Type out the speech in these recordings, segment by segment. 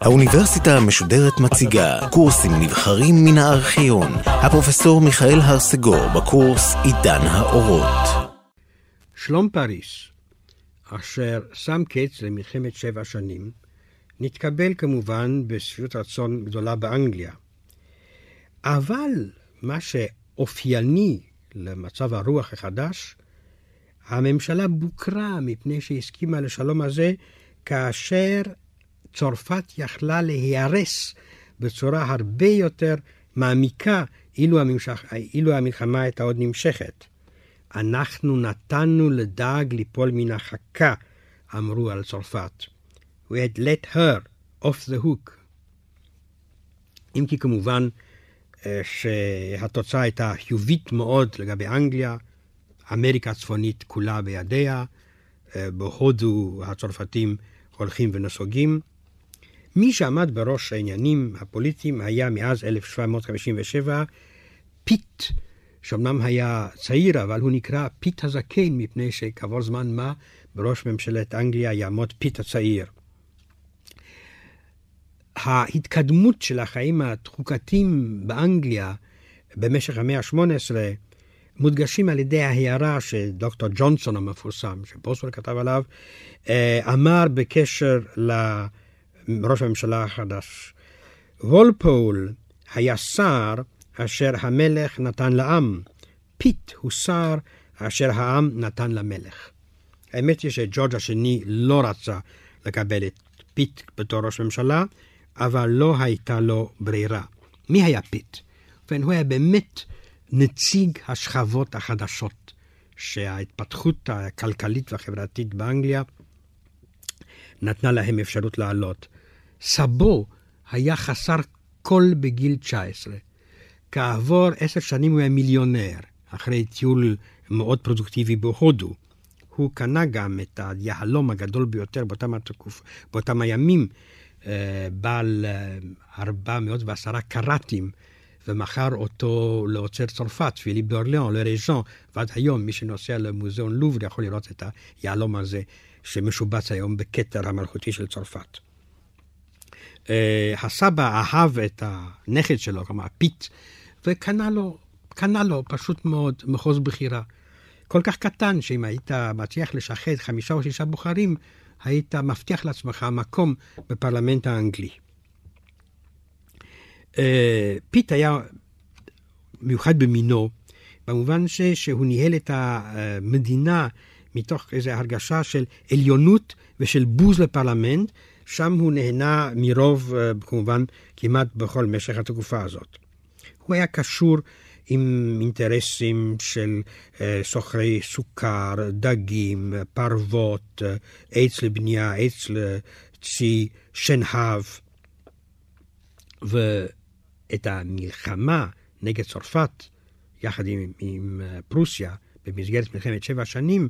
האוניברסיטה המשודרת מציגה קורסים נבחרים מן הארכיון. הפרופסור מיכאל הרסגור בקורס עידן האורות. שלום פריס, אשר שם קץ למלחמת שבע שנים, נתקבל כמובן בשביעות רצון גדולה באנגליה. אבל מה שאופייני למצב הרוח החדש, הממשלה בוקרה מפני שהסכימה לשלום הזה כאשר צרפת יכלה להיהרס בצורה הרבה יותר מעמיקה אילו, הממשך, אילו המלחמה הייתה עוד נמשכת. אנחנו נתנו לדג ליפול מן החכה, אמרו על צרפת. We had let her off the hook. אם כי כמובן אה, שהתוצאה הייתה חיובית מאוד לגבי אנגליה, אמריקה הצפונית כולה בידיה, אה, בהודו הצרפתים הולכים ונסוגים. מי שעמד בראש העניינים הפוליטיים היה מאז 1757 פיט, שאומנם היה צעיר, אבל הוא נקרא פיט הזקן, מפני שכעבור זמן מה בראש ממשלת אנגליה יעמוד פיט הצעיר. ההתקדמות של החיים התחוקתיים באנגליה במשך המאה ה-18 מודגשים על ידי ההערה שדוקטור ג'ונסון המפורסם, שבוסוול כתב עליו, אה, אמר בקשר לראש הממשלה החדש. וולפול היה שר אשר המלך נתן לעם, פיט הוא שר אשר העם נתן למלך. האמת היא שג'ורג' השני לא רצה לקבל את פיט בתור ראש ממשלה, אבל לא הייתה לו ברירה. מי היה פיט? ובכן, הוא היה באמת נציג השכבות החדשות, שההתפתחות הכלכלית והחברתית באנגליה נתנה להם אפשרות לעלות. סבו היה חסר כל בגיל 19. כעבור עשר שנים הוא היה מיליונר, אחרי טיול מאוד פרודוקטיבי בהודו. הוא קנה גם את היהלום הגדול ביותר באותם, התקוף, באותם הימים, אה, בעל 410 אה, קראטים, ומכר אותו לאוצר צרפת, פיליפ ד'אורליאן, לרז'אן, ועד היום מי שנוסע למוזיאון לובר יכול לראות את היהלום הזה שמשובץ היום בכתר המלכותי של צרפת. Uh, הסבא אהב את הנכד שלו, כלומר פיט, וקנה לו, קנה לו פשוט מאוד מחוז בחירה. כל כך קטן, שאם היית מצליח לשחד חמישה או שישה בוחרים, היית מבטיח לעצמך מקום בפרלמנט האנגלי. אה, פיט היה מיוחד במינו, במובן ש, שהוא ניהל את המדינה מתוך איזו הרגשה של עליונות ושל בוז לפרלמנט, שם הוא נהנה מרוב, אה, כמובן, כמעט בכל משך התקופה הזאת. הוא היה קשור עם אינטרסים של אה, סוחרי סוכר, דגים, פרוות, עץ לבנייה, עץ לצי, שנהב. ואת המלחמה נגד צרפת, יחד עם, עם אה, פרוסיה, במסגרת מלחמת שבע שנים,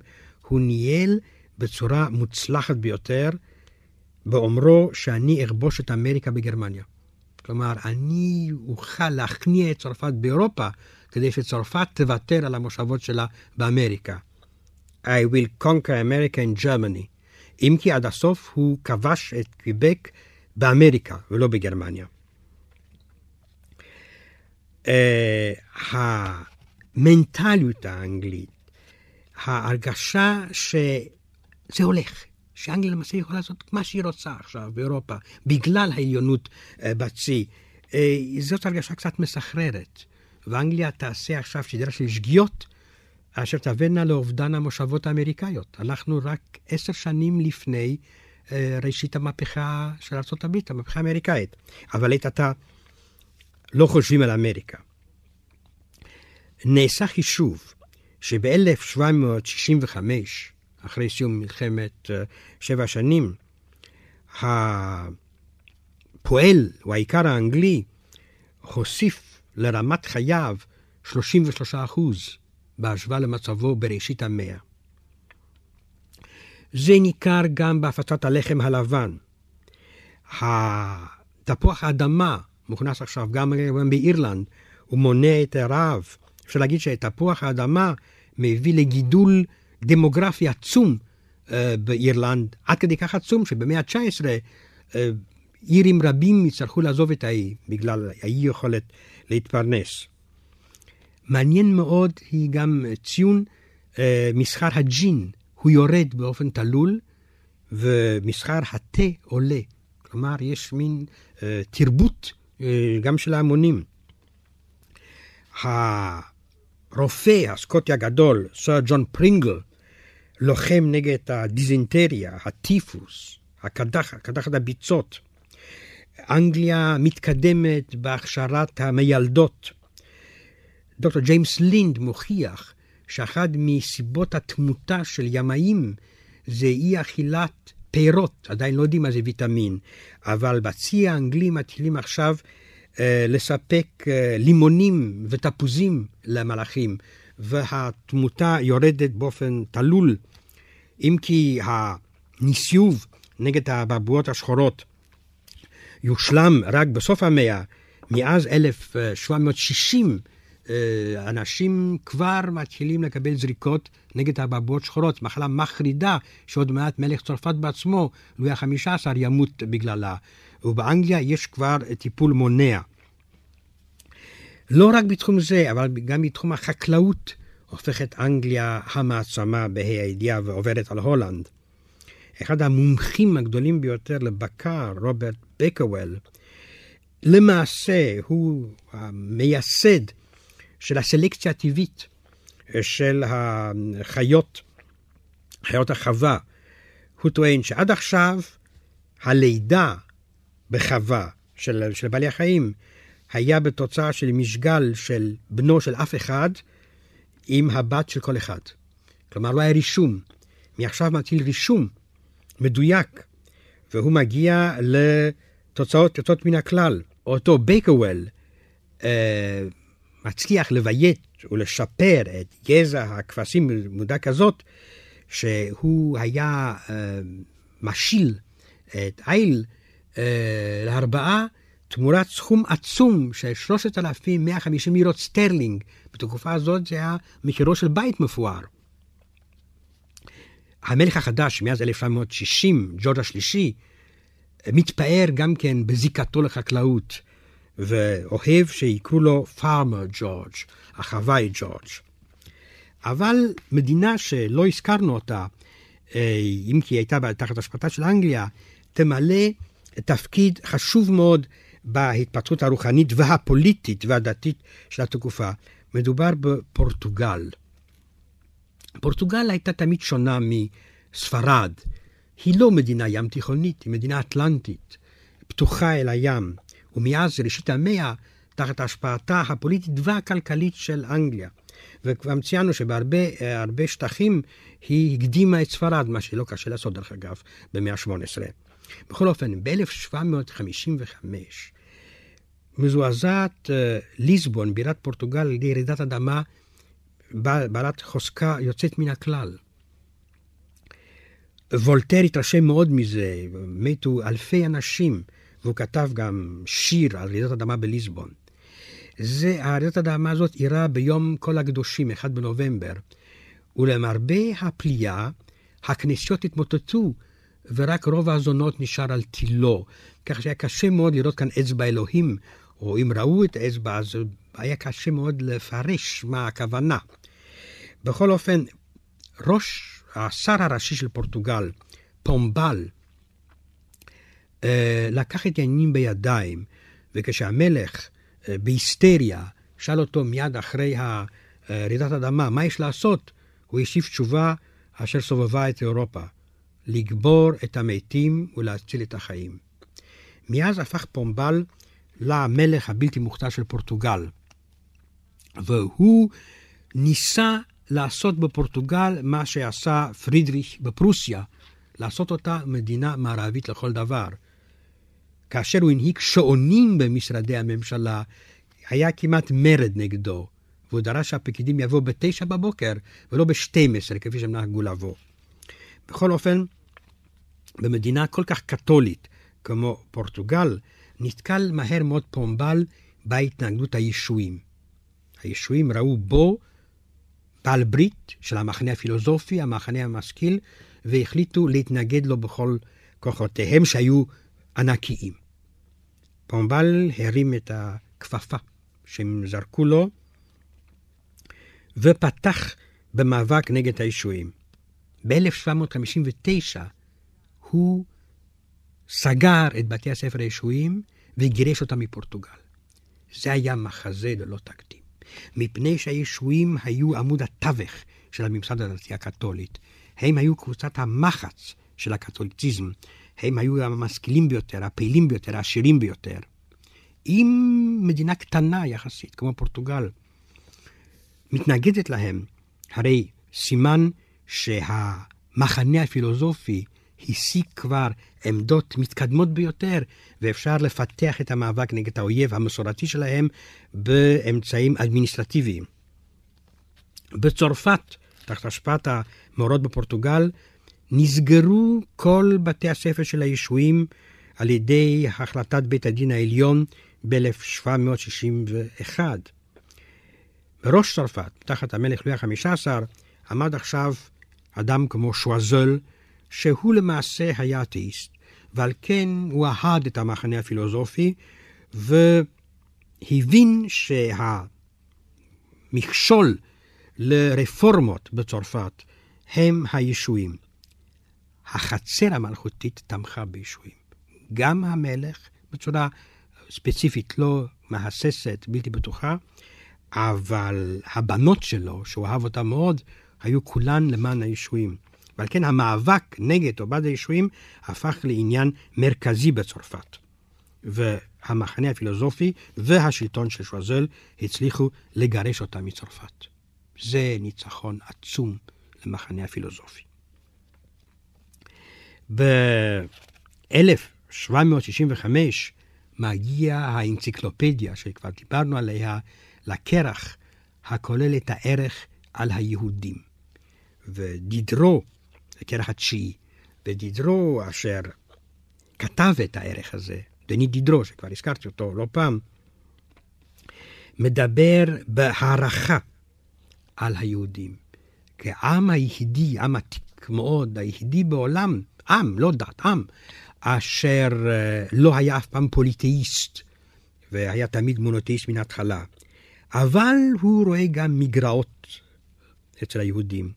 הוא ניהל בצורה מוצלחת ביותר, באומרו שאני אכבוש את אמריקה בגרמניה. כלומר, אני אוכל להכניע את צרפת באירופה, כדי שצרפת תוותר על המושבות שלה באמריקה. I will conquer America in Germany. אם כי עד הסוף הוא כבש את קוויבק באמריקה ולא בגרמניה. Uh, המנטליות האנגלית, ההרגשה שזה הולך, שאנגליה למעשה יכולה לעשות מה שהיא רוצה עכשיו באירופה, בגלל העליונות uh, בצי. Uh, זאת הרגשה קצת מסחררת. ואנגליה תעשה עכשיו סדרה של שגיאות אשר תבאנה לאובדן המושבות האמריקאיות. אנחנו רק עשר שנים לפני uh, ראשית המהפכה של ארה"ב, המהפכה האמריקאית. אבל לעת עתה לא חושבים על אמריקה. נעשה חישוב שב-1765, אחרי סיום מלחמת uh, שבע שנים, הפועל, או העיקר האנגלי, הוסיף לרמת חייו 33 אחוז בהשוואה למצבו בראשית המאה. זה ניכר גם בהפצת הלחם הלבן. תפוח האדמה מוכנס עכשיו גם באירלנד, הוא מונה את הרעב. אפשר להגיד שתפוח האדמה מביא לגידול דמוגרפי עצום אה, באירלנד, עד כדי כך עצום שבמאה ה-19 אה, עירים רבים יצטרכו לעזוב את האי בגלל האי יכולת להתפרנס. מעניין מאוד היא גם ציון אה, מסחר הג'ין, הוא יורד באופן תלול, ומסחר התה עולה. כלומר, יש מין אה, תרבות גם של ההמונים. הרופא הסקוטי הגדול, סר ג'ון פרינגל, לוחם נגד הדיזנטריה, הטיפוס, הקדחת, קדחת הביצות. אנגליה מתקדמת בהכשרת המיילדות. דוקטור ג'יימס לינד מוכיח שאחד מסיבות התמותה של ימאים זה אי אכילת פירות, עדיין לא יודעים מה זה ויטמין, אבל בצי האנגלי מתחילים עכשיו אה, לספק אה, לימונים ותפוזים למלאכים, והתמותה יורדת באופן תלול, אם כי הניסיוב נגד הבבואות השחורות יושלם רק בסוף המאה, מאז 1760 אה, אנשים כבר מתחילים לקבל זריקות נגד הבבואות שחורות, מחלה מחרידה, שעוד מעט מלך צרפת בעצמו, לואי ה-15, ימות בגללה. ובאנגליה יש כבר טיפול מונע. לא רק בתחום זה, אבל גם בתחום החקלאות הופכת אנגליה המעצמה בה"א הידיעה ועוברת על הולנד. אחד המומחים הגדולים ביותר לבקר, רוברט בקוול, למעשה הוא המייסד של הסלקציה הטבעית של החיות, חיות החווה. הוא טוען שעד עכשיו הלידה בחווה של, של בעלי החיים היה בתוצאה של משגל של בנו של אף אחד עם הבת של כל אחד. כלומר, לא היה רישום. מעכשיו מתחיל רישום מדויק, והוא מגיע לתוצאות יוצאות מן הכלל. אותו בייקוול אה, מצליח לביית ולשפר את גזע הכבשים במידה כזאת, שהוא היה אה, משאיל את איל אה, להרבעה תמורת סכום עצום של 3,150 לירות סטרלינג. בתקופה הזאת זה היה מחירו של בית מפואר. המלך החדש מאז 1960, ג'ורג' השלישי, מתפאר גם כן בזיקתו לחקלאות, ואוהב שיקראו לו Farmer ג'ורג', החוואי ג'ורג'. אבל מדינה שלא הזכרנו אותה, אה, אם כי הייתה תחת השפעתה של אנגליה, תמלא תפקיד חשוב מאוד בהתפתחות הרוחנית והפוליטית והדתית של התקופה. מדובר בפורטוגל. פורטוגל הייתה תמיד שונה מספרד. היא לא מדינה ים תיכונית, היא מדינה אטלנטית, פתוחה אל הים, ומאז ראשית המאה, תחת השפעתה הפוליטית והכלכלית של אנגליה. וכבר ציינו שבהרבה שטחים היא הקדימה את ספרד, מה שלא קשה לעשות דרך אגב, במאה ה-18. בכל אופן, ב-1755 מזועזעת אה, ליסבון, בירת פורטוגל, על ידי רעידת אדמה בעלת חוזקה יוצאת מן הכלל. וולטר התרשם מאוד מזה, מתו אלפי אנשים, והוא כתב גם שיר על רעידת אדמה בליסבון. זה, הרעידת האדמה הזאת אירעה ביום כל הקדושים, 1 בנובמבר, ולמרבה הפליאה, הכנסיות התמוטטו, ורק רוב הזונות נשאר על תילו, כך שהיה קשה מאוד לראות כאן אצבע אלוהים, או אם ראו את האצבע, אז היה קשה מאוד לפרש מה הכוונה. בכל אופן, ראש, השר הראשי של פורטוגל, פומבל, לקח את העניינים בידיים, וכשהמלך אה, בהיסטריה שאל אותו מיד אחרי רעידת אדמה, מה יש לעשות? הוא השיב תשובה אשר סובבה את אירופה, לגבור את המתים ולהציל את החיים. מאז הפך פומבל למלך הבלתי מוכתר של פורטוגל, והוא ניסה לעשות בפורטוגל מה שעשה פרידריך בפרוסיה, לעשות אותה מדינה מערבית לכל דבר. כאשר הוא הנהיג שעונים במשרדי הממשלה, היה כמעט מרד נגדו, והוא דרש שהפקידים יבואו בתשע בבוקר ולא בשתים עשרה, כפי שהם נהגו לבוא. בכל אופן, במדינה כל כך קתולית כמו פורטוגל, נתקל מהר מאוד פומבל בהתנגדות הישועים. הישועים ראו בו בעל ברית של המחנה הפילוסופי, המחנה המשכיל, והחליטו להתנגד לו בכל כוחותיהם שהיו ענקיים. פומבל הרים את הכפפה שהם זרקו לו, ופתח במאבק נגד הישועים. ב-1759 הוא סגר את בתי הספר הישועיים וגירש אותם מפורטוגל. זה היה מחזה ללא תקדים, מפני שהישועים היו עמוד התווך של הממסד הדתי הקתולית. הם היו קבוצת המחץ של הקתוליציזם. הם היו המשכילים ביותר, הפעילים ביותר, העשירים ביותר. אם מדינה קטנה יחסית, כמו פורטוגל, מתנגדת להם, הרי סימן שהמחנה הפילוסופי השיג כבר עמדות מתקדמות ביותר, ואפשר לפתח את המאבק נגד האויב המסורתי שלהם באמצעים אדמיניסטרטיביים. בצרפת, תחת השפעת המאורות בפורטוגל, נסגרו כל בתי הספר של הישועים על ידי החלטת בית הדין העליון ב-1761. בראש צרפת, תחת המלך לואי ה-15, עמד עכשיו אדם כמו שואזל, שהוא למעשה היה אתאיסט, ועל כן הוא אהד את המחנה הפילוסופי, והבין שהמכשול לרפורמות בצרפת הם הישועים. החצר המלכותית תמכה בישועים. גם המלך, בצורה ספציפית, לא מהססת, בלתי בטוחה, אבל הבנות שלו, שהוא אהב אותן מאוד, היו כולן למען הישועים. ועל כן המאבק נגד או בעד הישועים הפך לעניין מרכזי בצרפת. והמחנה הפילוסופי והשלטון של שואזל הצליחו לגרש אותם מצרפת. זה ניצחון עצום למחנה הפילוסופי. ב-1765 מגיעה האנציקלופדיה, שכבר דיברנו עליה, לקרח הכולל את הערך על היהודים. ודידרו, הקרח התשיעי, ודידרו אשר כתב את הערך הזה, דני דידרו, שכבר הזכרתי אותו לא פעם, מדבר בהערכה על היהודים. כעם היחידי, עם עתיק מאוד, היחידי בעולם, עם, לא דת, עם, אשר אה, לא היה אף פעם פוליטאיסט, והיה תמיד מונותאיסט מן ההתחלה. אבל הוא רואה גם מגרעות אצל היהודים.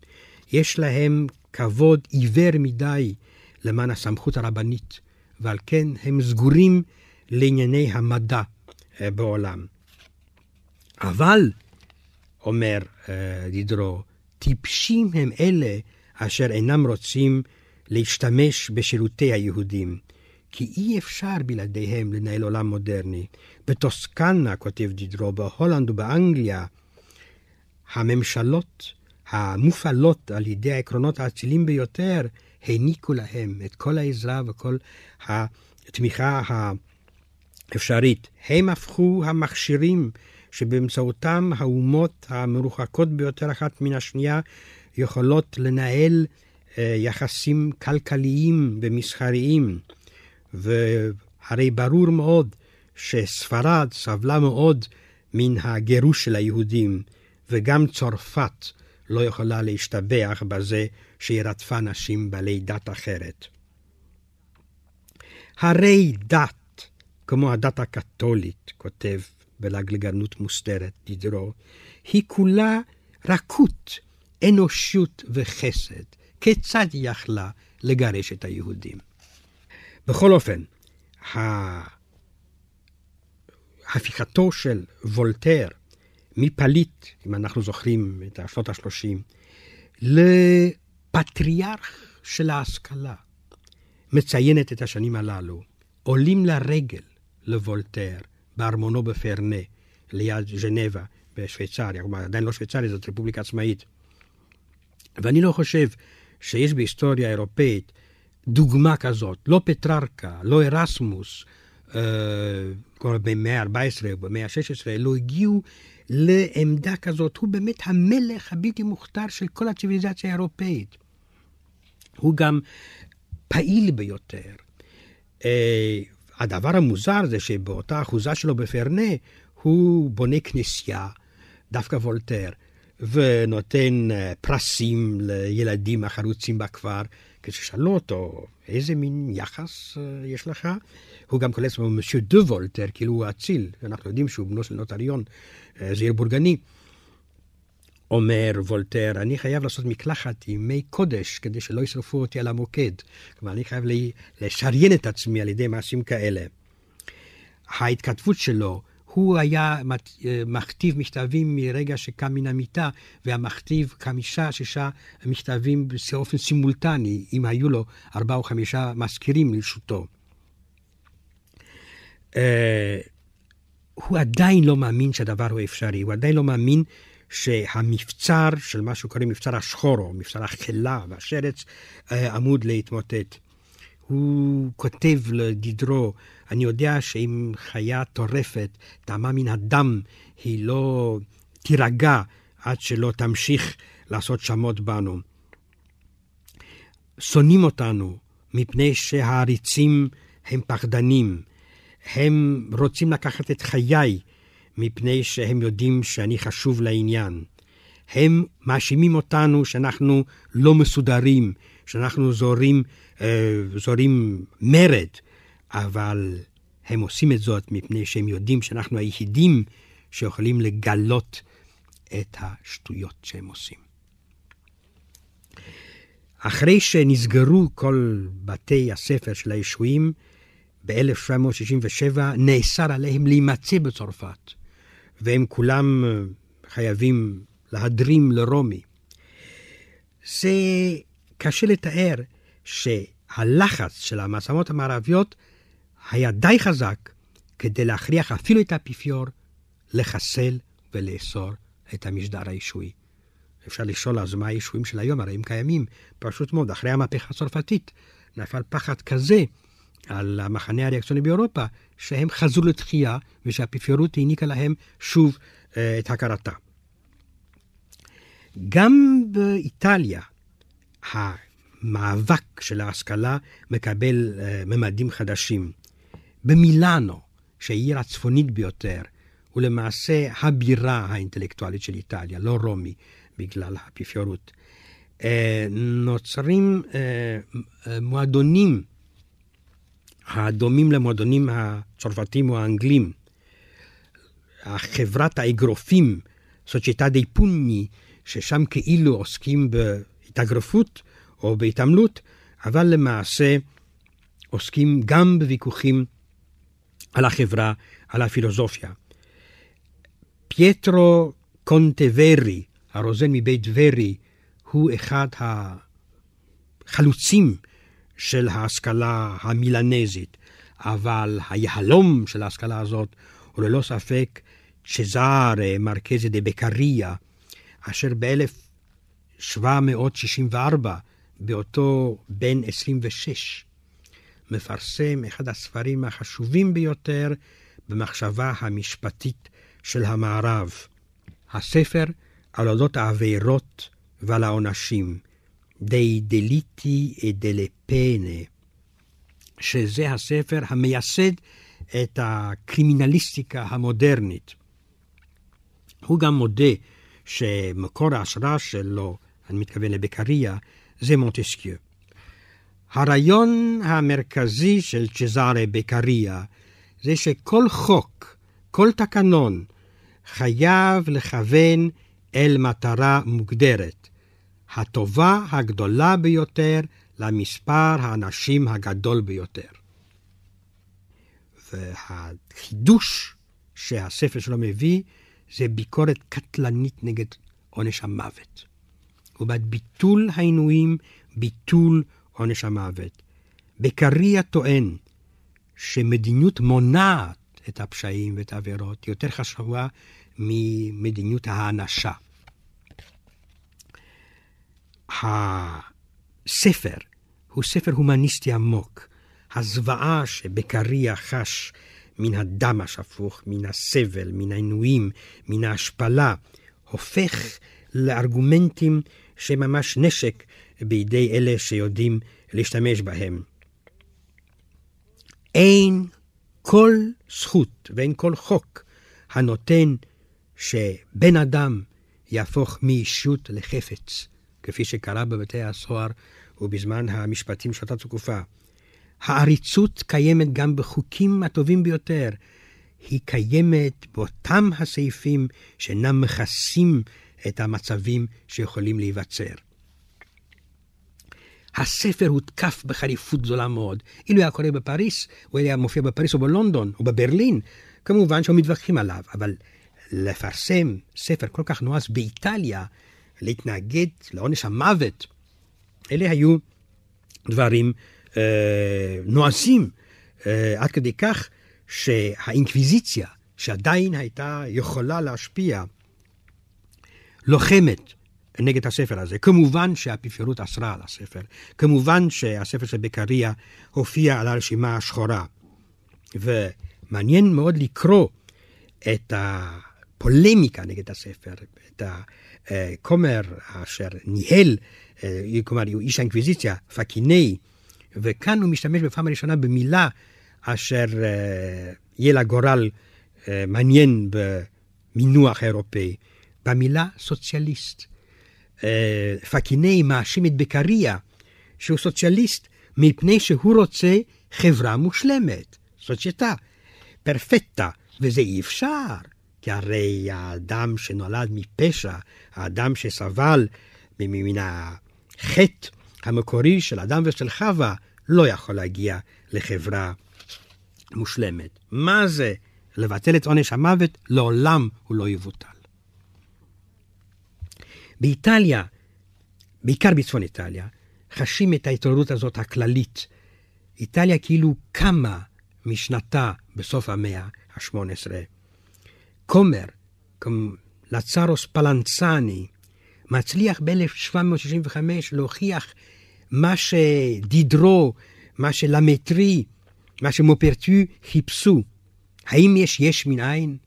יש להם כבוד עיוור מדי למען הסמכות הרבנית, ועל כן הם סגורים לענייני המדע אה, בעולם. אבל, אומר אה, דידרו, טיפשים הם אלה אשר אינם רוצים להשתמש בשירותי היהודים, כי אי אפשר בלעדיהם לנהל עולם מודרני. בטוסקנה, כותב דידרו, בהולנד ובאנגליה, הממשלות המופעלות על ידי העקרונות האצילים ביותר, העניקו להם את כל העזרה וכל התמיכה האפשרית. הם הפכו המכשירים שבאמצעותם האומות המרוחקות ביותר אחת מן השנייה יכולות לנהל יחסים כלכליים ומסחריים. והרי ברור מאוד שספרד סבלה מאוד מן הגירוש של היהודים, וגם צרפת לא יכולה להשתבח בזה שהיא רדפה נשים בעלי דת אחרת. הרי דת, כמו הדת הקתולית, כותב בלגלגנות מוסתרת דידרו, היא כולה רכות, אנושות וחסד. כיצד היא יכלה לגרש את היהודים? בכל אופן, הפיכתו של וולטר מפליט, אם אנחנו זוכרים את השנות ה-30, לפטריארך של ההשכלה, מציינת את השנים הללו. עולים לרגל לוולטר בארמונו בפרנה, ליד ז'נבה בשוויצריה, כלומר עדיין לא שוויצריה, זאת רפובליקה עצמאית. ואני לא חושב שיש בהיסטוריה האירופאית דוגמה כזאת, לא פטררקה, לא ארסמוס, אה, במאה ה-14 או במאה ה-16, לא הגיעו לעמדה כזאת. הוא באמת המלך הבלתי מוכתר של כל הציוויליזציה האירופאית. הוא גם פעיל ביותר. אה, הדבר המוזר זה שבאותה אחוזה שלו בפרניי, הוא בונה כנסייה, דווקא וולטר, ונותן אה, פרסים לילדים החרוצים בכפר, כששאלו אותו, איזה מין יחס אה, יש לך? הוא גם קורא לעצמו Monsieur de וולטר, כאילו הוא אציל, אנחנו יודעים שהוא בנו של נוטריון, אה, זעיר בורגני. אומר וולטר, אני חייב לעשות מקלחת עם מי קודש כדי שלא ישרפו אותי על המוקד. כלומר, אני חייב לשריין את עצמי על ידי מעשים כאלה. ההתכתבות שלו, הוא היה מכתיב מכתבים מרגע שקם מן המיטה, והיה מכתיב חמישה, שישה מכתבים באופן סימולטני, אם היו לו ארבעה או חמישה מזכירים לרשותו. Uh, הוא עדיין לא מאמין שהדבר הוא אפשרי, הוא עדיין לא מאמין שהמבצר של מה שקוראים מבצר השחור, או מבצר החלה והשרץ, אה, עמוד להתמוטט. הוא כותב לדידרו, אני יודע שאם חיה טורפת, טעמה מן הדם, היא לא תירגע עד שלא תמשיך לעשות שמות בנו. שונאים אותנו מפני שהעריצים הם פחדנים. הם רוצים לקחת את חיי מפני שהם יודעים שאני חשוב לעניין. הם מאשימים אותנו שאנחנו לא מסודרים, שאנחנו זורים, זורים מרד, אבל הם עושים את זאת מפני שהם יודעים שאנחנו היחידים שיכולים לגלות את השטויות שהם עושים. אחרי שנסגרו כל בתי הספר של הישועים, ב-1767 נאסר עליהם להימצא בצרפת. והם כולם אה, חייבים להדרים לרומי. זה קשה לתאר שהלחץ של המעצמות המערביות היה די חזק כדי להכריח אפילו את האפיפיור לחסל ולאסור את המשדר הישועי. אפשר לשאול אז מה הישועים של היום, הרי הם קיימים. פשוט מאוד, אחרי המהפכה הצרפתית נפל פחד כזה על המחנה הריאקציוני באירופה, שהם חזרו לתחייה ושהאפיפיורות העניקה להם שוב uh, את הכרתה. גם באיטליה המאבק של ההשכלה מקבל uh, ממדים חדשים. במילאנו, שהיא העיר הצפונית ביותר, ולמעשה הבירה האינטלקטואלית של איטליה, לא רומי, בגלל האפיפיורות, uh, נוצרים uh, מועדונים הדומים למועדונים הצרפתים או האנגלים. החברת האגרופים, סוצ'יטה די פוני, ששם כאילו עוסקים בהתאגרפות או בהתעמלות, אבל למעשה עוסקים גם בוויכוחים על החברה, על הפילוסופיה. פייטרו conte ורי, הרוזן מבית ורי, הוא אחד החלוצים של ההשכלה המילנזית, אבל היהלום של ההשכלה הזאת הוא ללא ספק צ'זארה marchese די בקריה, אשר ב-1764, באותו בן 26, מפרסם אחד הספרים החשובים ביותר במחשבה המשפטית של המערב. הספר על אודות העבירות ועל העונשים, e delle pene, שזה הספר המייסד את הקרימינליסטיקה המודרנית. הוא גם מודה שמקור ההשראה שלו, אני מתכוון לבקריה, זה מונטסקיו. הרעיון המרכזי של צ'זארה בקריה זה שכל חוק, כל תקנון, חייב לכוון אל מטרה מוגדרת. הטובה הגדולה ביותר למספר האנשים הגדול ביותר. והחידוש שהספר שלו מביא זה ביקורת קטלנית נגד עונש המוות. ובעד ביטול העינויים, ביטול עונש המוות. בקריה טוען שמדיניות מונעת את הפשעים ואת העבירות יותר חשובה ממדיניות האנשה. הספר הוא ספר הומניסטי עמוק. הזוועה שבקריה חש מן הדם השפוך, מן הסבל, מן העינויים, מן ההשפלה, הופך לארגומנטים שממש נשק בידי אלה שיודעים להשתמש בהם. אין כל זכות ואין כל חוק הנותן שבן אדם יהפוך מאישות לחפץ, כפי שקרה בבתי הסוהר ובזמן המשפטים של אותה תקופה. העריצות קיימת גם בחוקים הטובים ביותר. היא קיימת באותם הסעיפים שאינם מכסים את המצבים שיכולים להיווצר. הספר הותקף בחריפות גדולה מאוד. אילו היה קורה בפריס, הוא היה מופיע בפריס או בלונדון או בברלין, כמובן שהיו מתווכחים עליו, אבל לפרסם ספר כל כך נועז באיטליה, להתנגד לעונש המוות, אלה היו דברים אה, נועזים, אה, עד כדי כך שהאינקוויזיציה, שעדיין הייתה יכולה להשפיע, לוחמת נגד הספר הזה. כמובן שהאפיפיורות אסרה על הספר. כמובן שהספר של בקריה הופיע על הרשימה השחורה. ומעניין מאוד לקרוא את הפולמיקה נגד הספר, את הכומר אשר ניהל, אה, כלומר, הוא איש האינקוויזיציה, פקיני, וכאן הוא משתמש בפעם הראשונה במילה אשר אה, יהיה לה גורל אה, מעניין במינוח האירופאי, במילה סוציאליסט. פקיני מאשים את בקריה שהוא סוציאליסט מפני שהוא רוצה חברה מושלמת, סוצייטה, פרפטה, וזה אי אפשר. כי הרי האדם שנולד מפשע, האדם שסבל מן החטא המקורי של אדם ושל חווה, לא יכול להגיע לחברה מושלמת. מה זה לבטל את עונש המוות? לעולם הוא לא יבוטל. באיטליה, בעיקר בצפון איטליה, חשים את ההתעוררות הזאת הכללית. איטליה כאילו קמה משנתה בסוף המאה ה-18. כומר, לצרוס פלנצני, מצליח ב-1765 להוכיח מה שדידרו, מה שלמטרי, מה שמופרטו חיפשו. האם יש יש מן עין?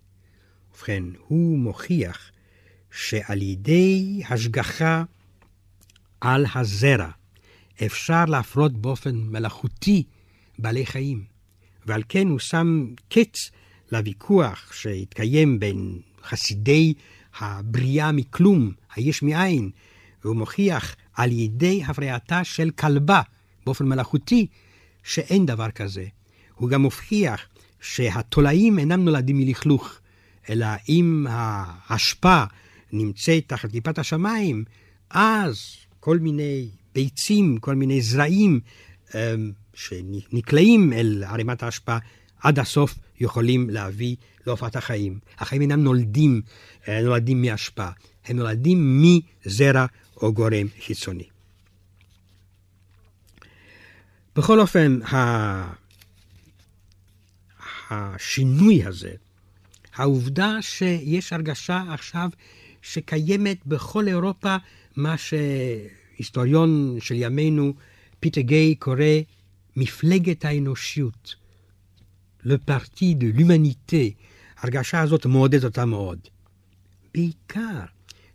ובכן, הוא מוכיח שעל ידי השגחה על הזרע אפשר להפרות באופן מלאכותי בעלי חיים, ועל כן הוא שם קץ לוויכוח שהתקיים בין חסידי הבריאה מכלום, היש מאין, והוא מוכיח על ידי הפרייתה של כלבה באופן מלאכותי שאין דבר כזה. הוא גם מוכיח שהתולעים אינם נולדים מלכלוך, אלא אם האשפה נמצאת תחת כיפת השמיים, אז כל מיני ביצים, כל מיני זרעים אמ, שנקלעים אל ערימת האשפה, עד הסוף יכולים להביא להופעת החיים. החיים אינם נולדים, אה, נולדים מהשפעה, הם נולדים מזרע או גורם חיצוני. בכל אופן, השינוי הזה, העובדה שיש הרגשה עכשיו שקיימת בכל אירופה מה שהיסטוריון של ימינו, פיטר גיי, קורא מפלגת האנושיות. le parti de l'humanité, הרגשה הזאת מעודדת אותה מאוד. בעיקר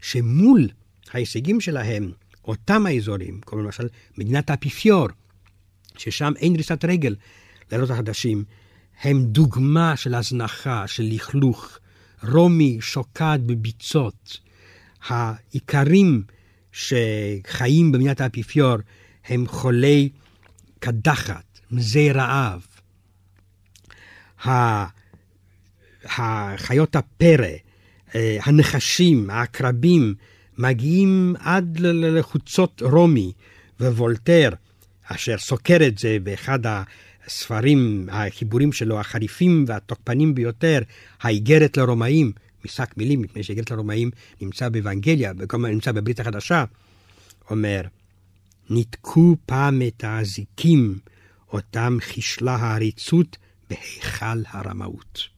שמול ההישגים שלהם, אותם האזורים, כמו למשל מדינת האפיפיור, ששם אין דריסת רגל לילות החדשים, הם דוגמה של הזנחה, של לכלוך. רומי שוקעת בביצות. האיכרים שחיים במדינת האפיפיור הם חולי קדחת, מזי רעב. החיות הפרא, אה, הנחשים, העקרבים, מגיעים עד לחוצות רומי, ווולטר, אשר סוקר את זה באחד הספרים, החיבורים שלו, החריפים והתוקפנים ביותר, האיגרת לרומאים, משק מילים, מפני שאיגרת לרומאים נמצא באבנגליה, נמצא בברית החדשה, אומר, ניתקו פעם את האזיקים, אותם חישלה העריצות בהיכל הרמאות.